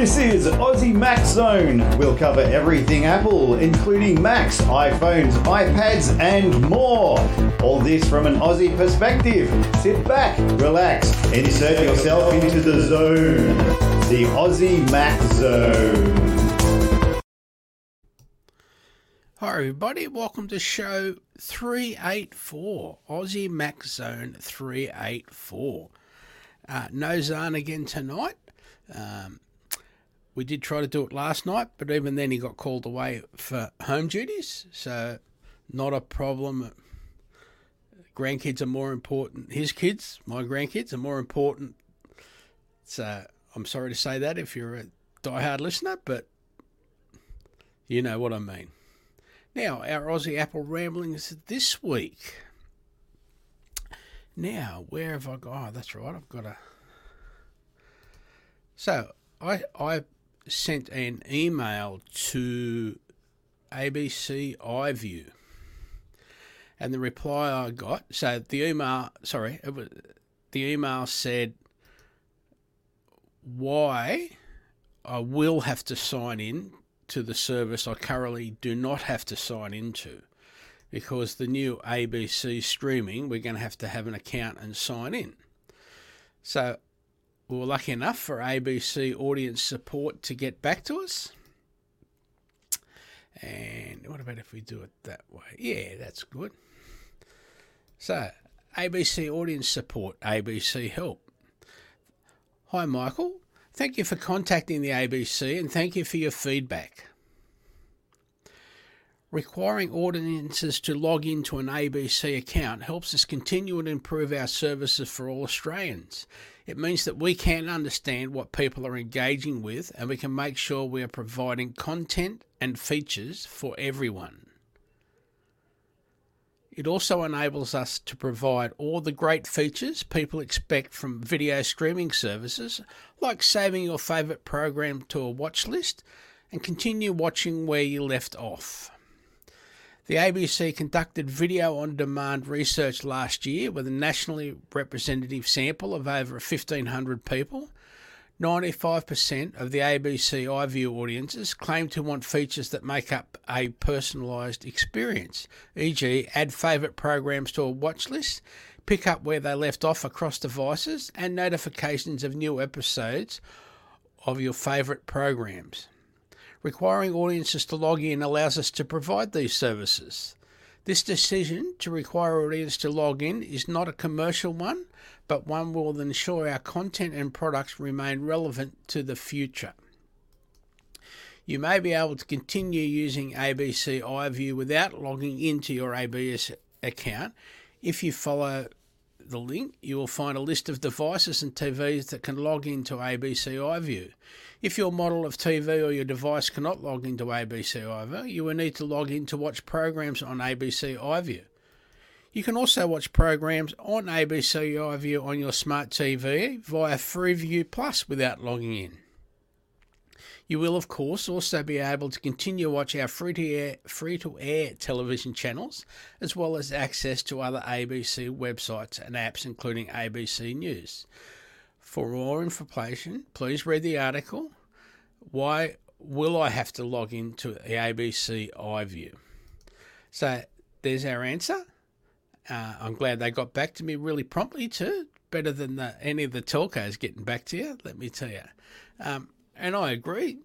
This is Aussie Mac Zone. We'll cover everything Apple, including Macs, iPhones, iPads, and more. All this from an Aussie perspective. Sit back, relax, insert yourself into the zone. The Aussie Mac Zone. Hi, everybody. Welcome to show 384, Aussie Mac Zone 384. Uh, no Zan again tonight. Um, we did try to do it last night, but even then he got called away for home duties, so not a problem. Grandkids are more important. His kids, my grandkids, are more important. So I'm sorry to say that if you're a die-hard listener, but you know what I mean. Now, our Aussie Apple ramblings this week. Now, where have I got? Oh, that's right. I've got a. So I I sent an email to ABC iView, and the reply I got. So the email, sorry, was, the email said why I will have to sign in to the service I currently do not have to sign into because the new ABC streaming, we're going to have to have an account and sign in. So we were lucky enough for ABC audience support to get back to us. And what about if we do it that way? Yeah, that's good. So, ABC audience support, ABC help. Hi, Michael. Thank you for contacting the ABC and thank you for your feedback. Requiring audiences to log into an ABC account helps us continue and improve our services for all Australians. It means that we can understand what people are engaging with and we can make sure we are providing content and features for everyone. It also enables us to provide all the great features people expect from video streaming services, like saving your favourite program to a watch list and continue watching where you left off. The ABC conducted video on demand research last year with a nationally representative sample of over 1,500 people. 95% of the ABC iView audiences claim to want features that make up a personalised experience, e.g., add favourite programs to a watch list, pick up where they left off across devices, and notifications of new episodes of your favourite programs. Requiring audiences to log in allows us to provide these services. This decision to require audience to log in is not a commercial one, but one will ensure our content and products remain relevant to the future. You may be able to continue using ABC iView without logging into your ABC account if you follow the link, you will find a list of devices and TVs that can log into ABC iView. If your model of TV or your device cannot log into ABC iView, you will need to log in to watch programs on ABC iView. You can also watch programs on ABC iView on your smart TV via Freeview Plus without logging in. You will, of course, also be able to continue to watch our free to air, free to air television channels, as well as access to other ABC websites and apps, including ABC News. For more information, please read the article. Why will I have to log into the ABC iView? So there's our answer. Uh, I'm glad they got back to me really promptly too. Better than the, any of the telcos getting back to you, let me tell you. Um, and I agree.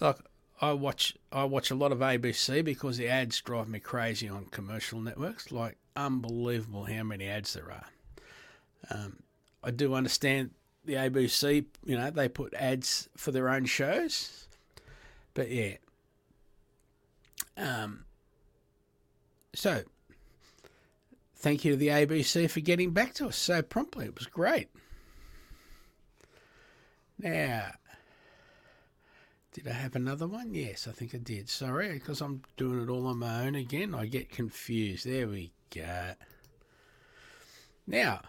Like I watch, I watch a lot of ABC because the ads drive me crazy on commercial networks. Like unbelievable how many ads there are. Um, I do understand the ABC. You know they put ads for their own shows, but yeah. Um. So, thank you to the ABC for getting back to us so promptly. It was great. Now, did I have another one? Yes, I think I did. Sorry, because I'm doing it all on my own again. I get confused. There we go. Now,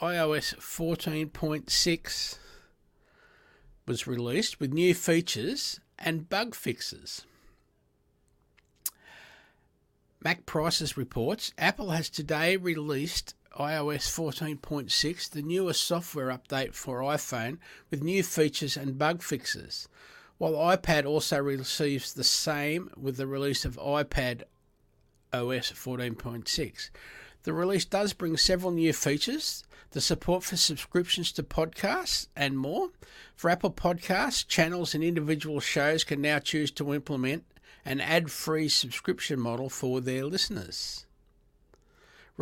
iOS 14.6 was released with new features and bug fixes. Mac Prices reports Apple has today released iOS 14.6, the newest software update for iPhone with new features and bug fixes, while iPad also receives the same with the release of iPad OS 14.6. The release does bring several new features, the support for subscriptions to podcasts, and more. For Apple Podcasts, channels and individual shows can now choose to implement an ad free subscription model for their listeners.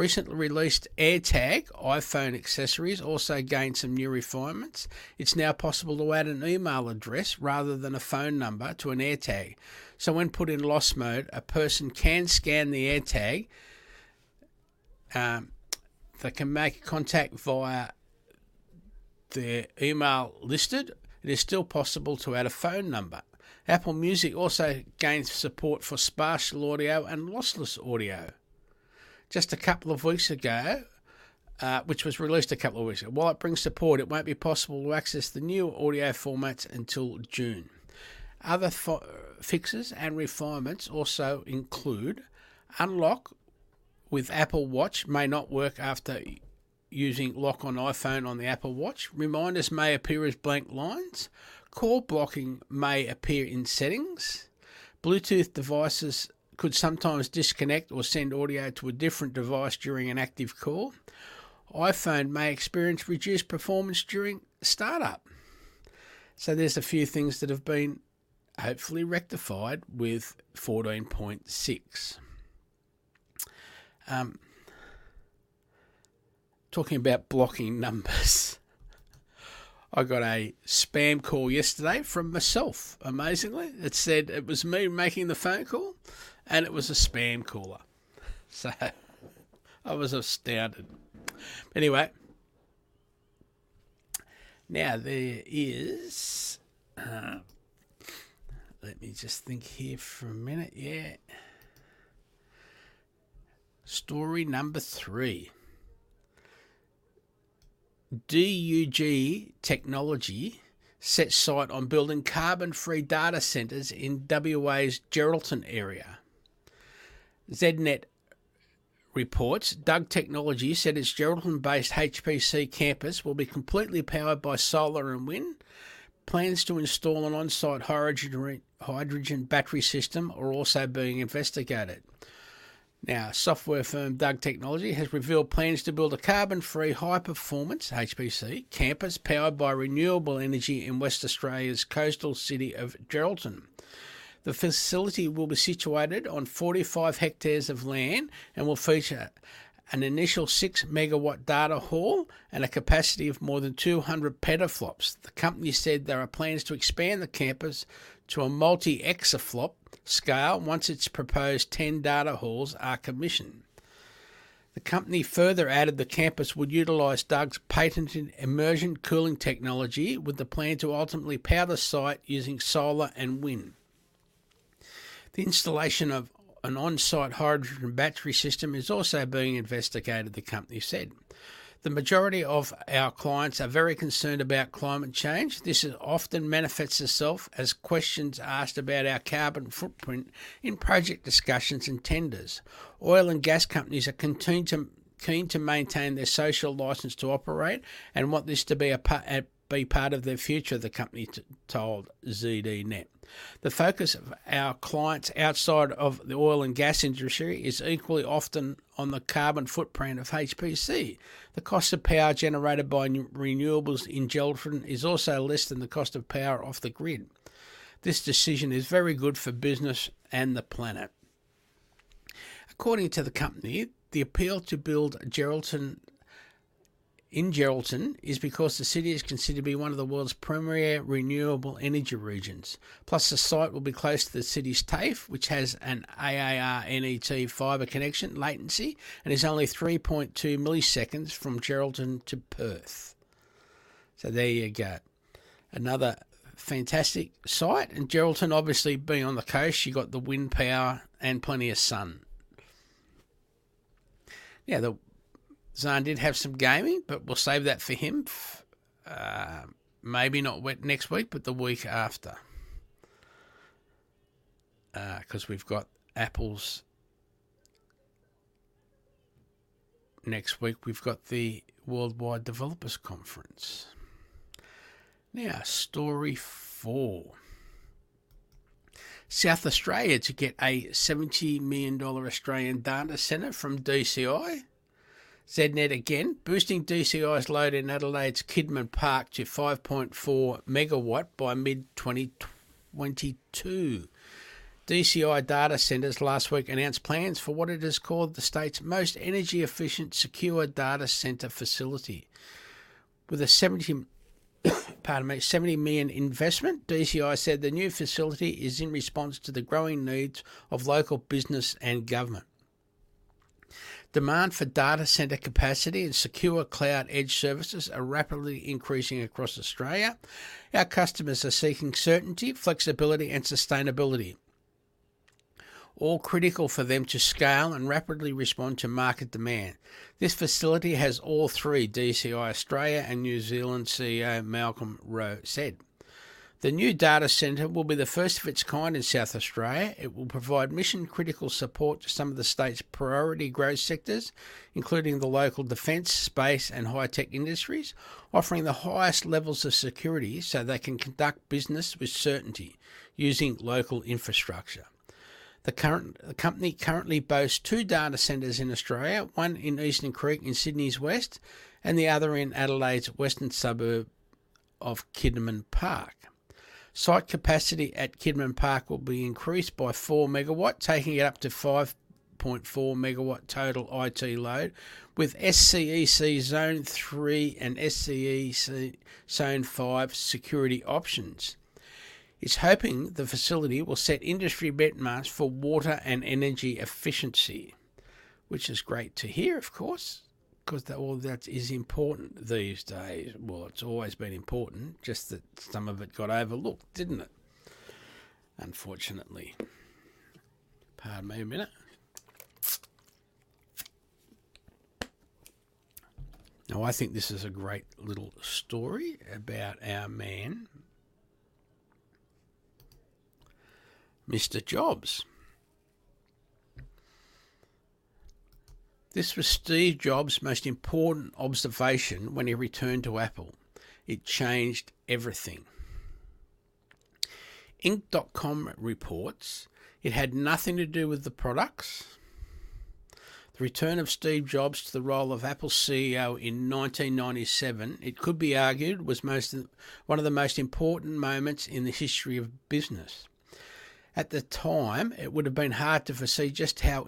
Recently released AirTag iPhone accessories also gained some new refinements. It's now possible to add an email address rather than a phone number to an AirTag. So, when put in lost mode, a person can scan the AirTag. Um, they can make contact via their email listed. It is still possible to add a phone number. Apple Music also gains support for spatial audio and lossless audio just a couple of weeks ago, uh, which was released a couple of weeks ago. While it brings support, it won't be possible to access the new audio formats until June. Other fo- fixes and refinements also include unlock with Apple Watch may not work after using lock on iPhone on the Apple Watch. Reminders may appear as blank lines. Call blocking may appear in settings. Bluetooth devices could sometimes disconnect or send audio to a different device during an active call. iPhone may experience reduced performance during startup. So there's a few things that have been hopefully rectified with 14.6. Um, talking about blocking numbers. I got a spam call yesterday from myself, amazingly. It said it was me making the phone call and it was a spam caller. So I was astounded. Anyway, now there is. Uh, let me just think here for a minute. Yeah. Story number three. DUG Technology sets sight on building carbon free data centres in WA's Geraldton area. ZDNet reports DUG Technology said its Geraldton based HPC campus will be completely powered by solar and wind. Plans to install an on site hydrogen, battery system are also being investigated. Now, software firm DUG Technology has revealed plans to build a carbon free high performance HPC campus powered by renewable energy in West Australia's coastal city of Geraldton. The facility will be situated on 45 hectares of land and will feature an initial 6 megawatt data hall and a capacity of more than 200 petaflops. The company said there are plans to expand the campus to a multi exaflop scale once its proposed 10 data halls are commissioned. The company further added the campus would utilise DUG's patented immersion cooling technology with the plan to ultimately power the site using solar and wind. The installation of an on site hydrogen battery system is also being investigated, the company said. The majority of our clients are very concerned about climate change. This often manifests itself as questions asked about our carbon footprint in project discussions and tenders. Oil and gas companies are keen to, keen to maintain their social license to operate and want this to be a, part a be part of their future, the company t- told ZDNet. The focus of our clients outside of the oil and gas industry is equally often on the carbon footprint of HPC. The cost of power generated by renewables in Geraldton is also less than the cost of power off the grid. This decision is very good for business and the planet. According to the company, the appeal to build Geraldton in Geraldton is because the city is considered to be one of the world's premier renewable energy regions. Plus, the site will be close to the city's TAFE, which has an AARNet fibre connection latency and is only 3.2 milliseconds from Geraldton to Perth. So there you go. Another fantastic site. And Geraldton, obviously, being on the coast, you got the wind power and plenty of sun. Yeah, the Zahn did have some gaming, but we'll save that for him. Uh, maybe not next week, but the week after. Because uh, we've got Apple's next week we've got the Worldwide Developers Conference. Now, story four. South Australia to get a $70 million Australian data centre from DCI. ZDNet again, boosting DCI's load in Adelaide's Kidman Park to 5.4 megawatt by mid 2022. DCI Data Centres last week announced plans for what it has called the state's most energy efficient secure data centre facility. With a 70 pardon me, 70 million investment, DCI said the new facility is in response to the growing needs of local business and government. Demand for data centre capacity and secure cloud edge services are rapidly increasing across Australia. Our customers are seeking certainty, flexibility, and sustainability all critical for them to scale and rapidly respond to market demand. This facility has all three, DCI Australia and New Zealand CEO Malcolm Rowe said. The new data centre will be the first of its kind in South Australia. It will provide mission critical support to some of the state's priority growth sectors, including the local defence, space, and high tech industries, offering the highest levels of security so they can conduct business with certainty using local infrastructure. The, current, the company currently boasts two data centres in Australia, one in Eastern Creek in Sydney's west, and the other in Adelaide's western suburb of Kidman Park. Site capacity at Kidman Park will be increased by 4 megawatt, taking it up to 5.4 megawatt total IT load, with SCEC Zone 3 and SCEC Zone 5 security options. It's hoping the facility will set industry benchmarks for water and energy efficiency, which is great to hear, of course, because all that is important these days. Well, it's always been important, just that some of it got overlooked, didn't it? Unfortunately. Pardon me a minute. Now, I think this is a great little story about our man, Mr. Jobs. This was Steve Jobs' most important observation when he returned to Apple. It changed everything. Inc.com reports it had nothing to do with the products. The return of Steve Jobs to the role of Apple CEO in 1997, it could be argued, was most, one of the most important moments in the history of business. At the time, it would have been hard to foresee just how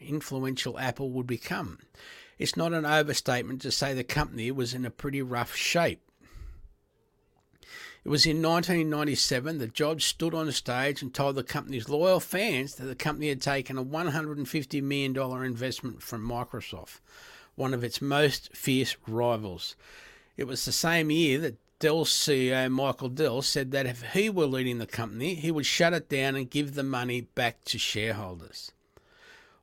influential Apple would become. It's not an overstatement to say the company was in a pretty rough shape. It was in 1997 that Jobs stood on stage and told the company's loyal fans that the company had taken a $150 million investment from Microsoft, one of its most fierce rivals. It was the same year that Dell's CEO Michael Dell said that if he were leading the company, he would shut it down and give the money back to shareholders.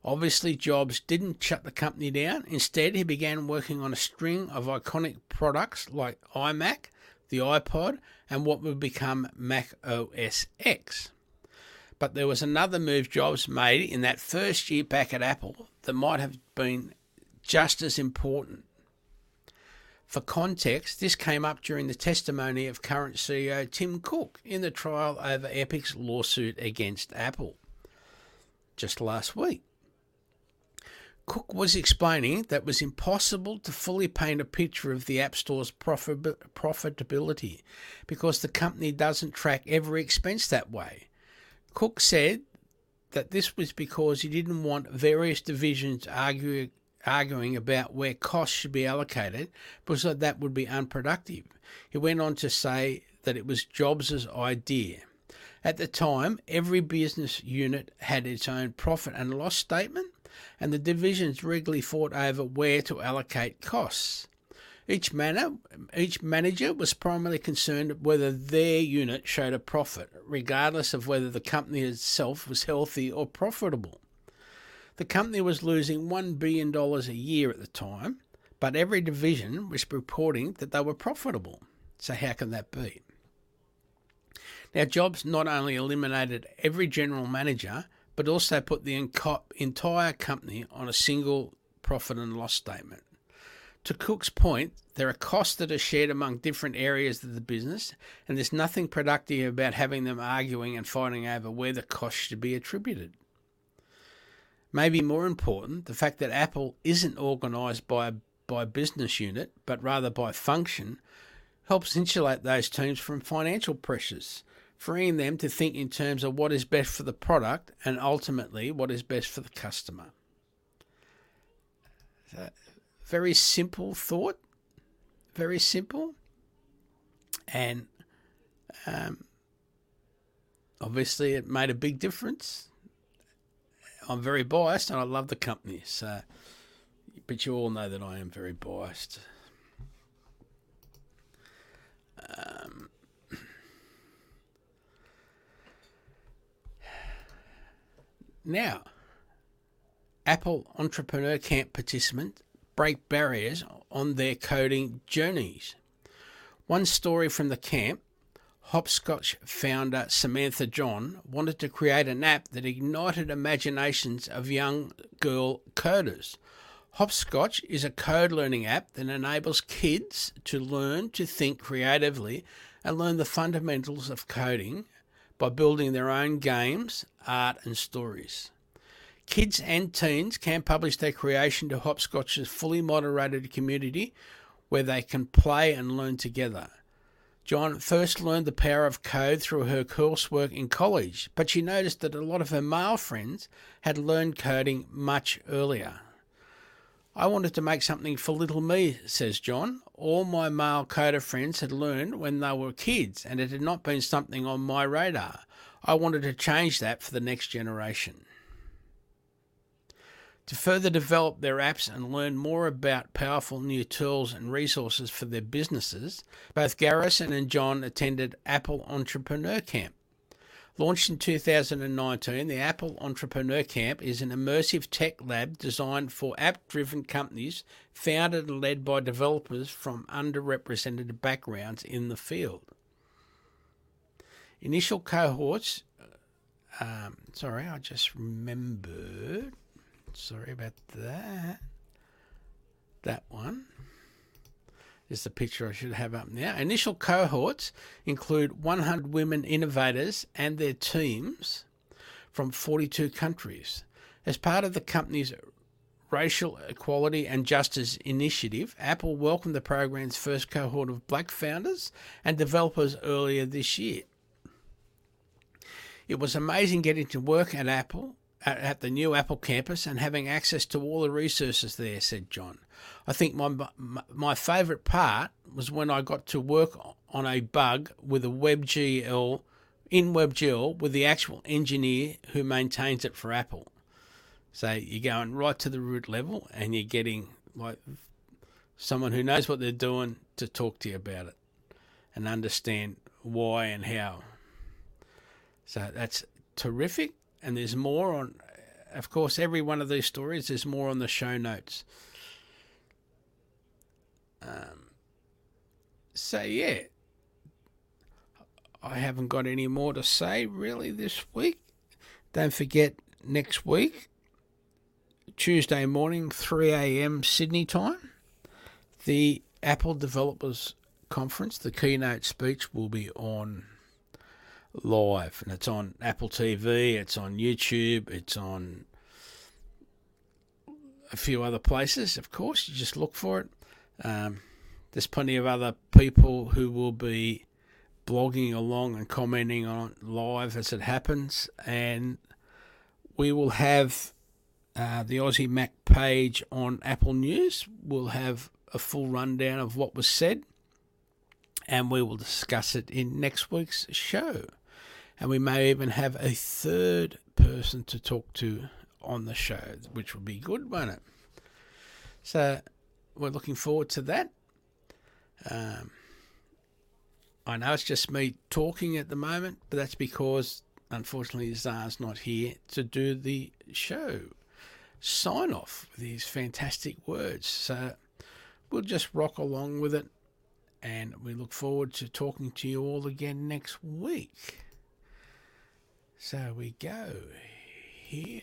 Obviously, Jobs didn't shut the company down. Instead, he began working on a string of iconic products like iMac, the iPod, and what would become Mac OS X. But there was another move Jobs made in that first year back at Apple that might have been just as important. For context, this came up during the testimony of current CEO Tim Cook in the trial over Epic's lawsuit against Apple just last week. Cook was explaining that it was impossible to fully paint a picture of the App Store's profitability because the company doesn't track every expense that way. Cook said that this was because he didn't want various divisions arguing arguing about where costs should be allocated because that would be unproductive. He went on to say that it was Jobs' idea. At the time, every business unit had its own profit and loss statement, and the divisions regularly fought over where to allocate costs. Each, manner, each manager was primarily concerned whether their unit showed a profit, regardless of whether the company itself was healthy or profitable. The company was losing $1 billion a year at the time, but every division was reporting that they were profitable. So, how can that be? Now, Jobs not only eliminated every general manager, but also put the entire company on a single profit and loss statement. To Cook's point, there are costs that are shared among different areas of the business, and there's nothing productive about having them arguing and fighting over where the costs should be attributed. Maybe more important, the fact that Apple isn't organised by by business unit, but rather by function, helps insulate those teams from financial pressures, freeing them to think in terms of what is best for the product and ultimately what is best for the customer. Very simple thought, very simple, and um, obviously it made a big difference. I'm very biased and I love the company, so but you all know that I am very biased. Now, Apple Entrepreneur Camp participants break barriers on their coding journeys. One story from the camp Hopscotch founder Samantha John wanted to create an app that ignited imaginations of young girl coders. Hopscotch is a code learning app that enables kids to learn to think creatively and learn the fundamentals of coding by building their own games, art, and stories. Kids and teens can publish their creation to Hopscotch's fully moderated community where they can play and learn together. John first learned the power of code through her coursework in college, but she noticed that a lot of her male friends had learned coding much earlier. I wanted to make something for little me, says John. All my male coder friends had learned when they were kids, and it had not been something on my radar. I wanted to change that for the next generation. To further develop their apps and learn more about powerful new tools and resources for their businesses, both Garrison and John attended Apple Entrepreneur Camp. Launched in 2019, the Apple Entrepreneur Camp is an immersive tech lab designed for app driven companies founded and led by developers from underrepresented backgrounds in the field. Initial cohorts, um, sorry, I just remembered Sorry about that. That one is the picture I should have up now. Initial cohorts include 100 women innovators and their teams from 42 countries. As part of the company's Racial Equality and Justice Initiative, Apple welcomed the program's first cohort of black founders and developers earlier this year. It was amazing getting to work at Apple at the new Apple campus and having access to all the resources there, said John. I think my, my favourite part was when I got to work on a bug with a WebGL, in WebGL, with the actual engineer who maintains it for Apple. So you're going right to the root level and you're getting like someone who knows what they're doing to talk to you about it and understand why and how. So that's terrific and there's more on. Of course, every one of these stories, there's more on the show notes. Um, so yeah, I haven't got any more to say really this week. Don't forget next week, Tuesday morning, 3 a.m. Sydney time, the Apple Developers Conference, the keynote speech will be on live, and it's on Apple TV, it's on YouTube, it's on a few other places. Of course, you just look for it. Um, there's plenty of other people who will be blogging along and commenting on it live as it happens, and we will have uh, the Aussie Mac page on Apple News. We'll have a full rundown of what was said, and we will discuss it in next week's show and we may even have a third person to talk to on the show, which would be good, won't it? So we're looking forward to that. Um, I know it's just me talking at the moment, but that's because unfortunately Czar's not here to do the show sign off with these fantastic words. So we'll just rock along with it, and we look forward to talking to you all again next week. So we go here.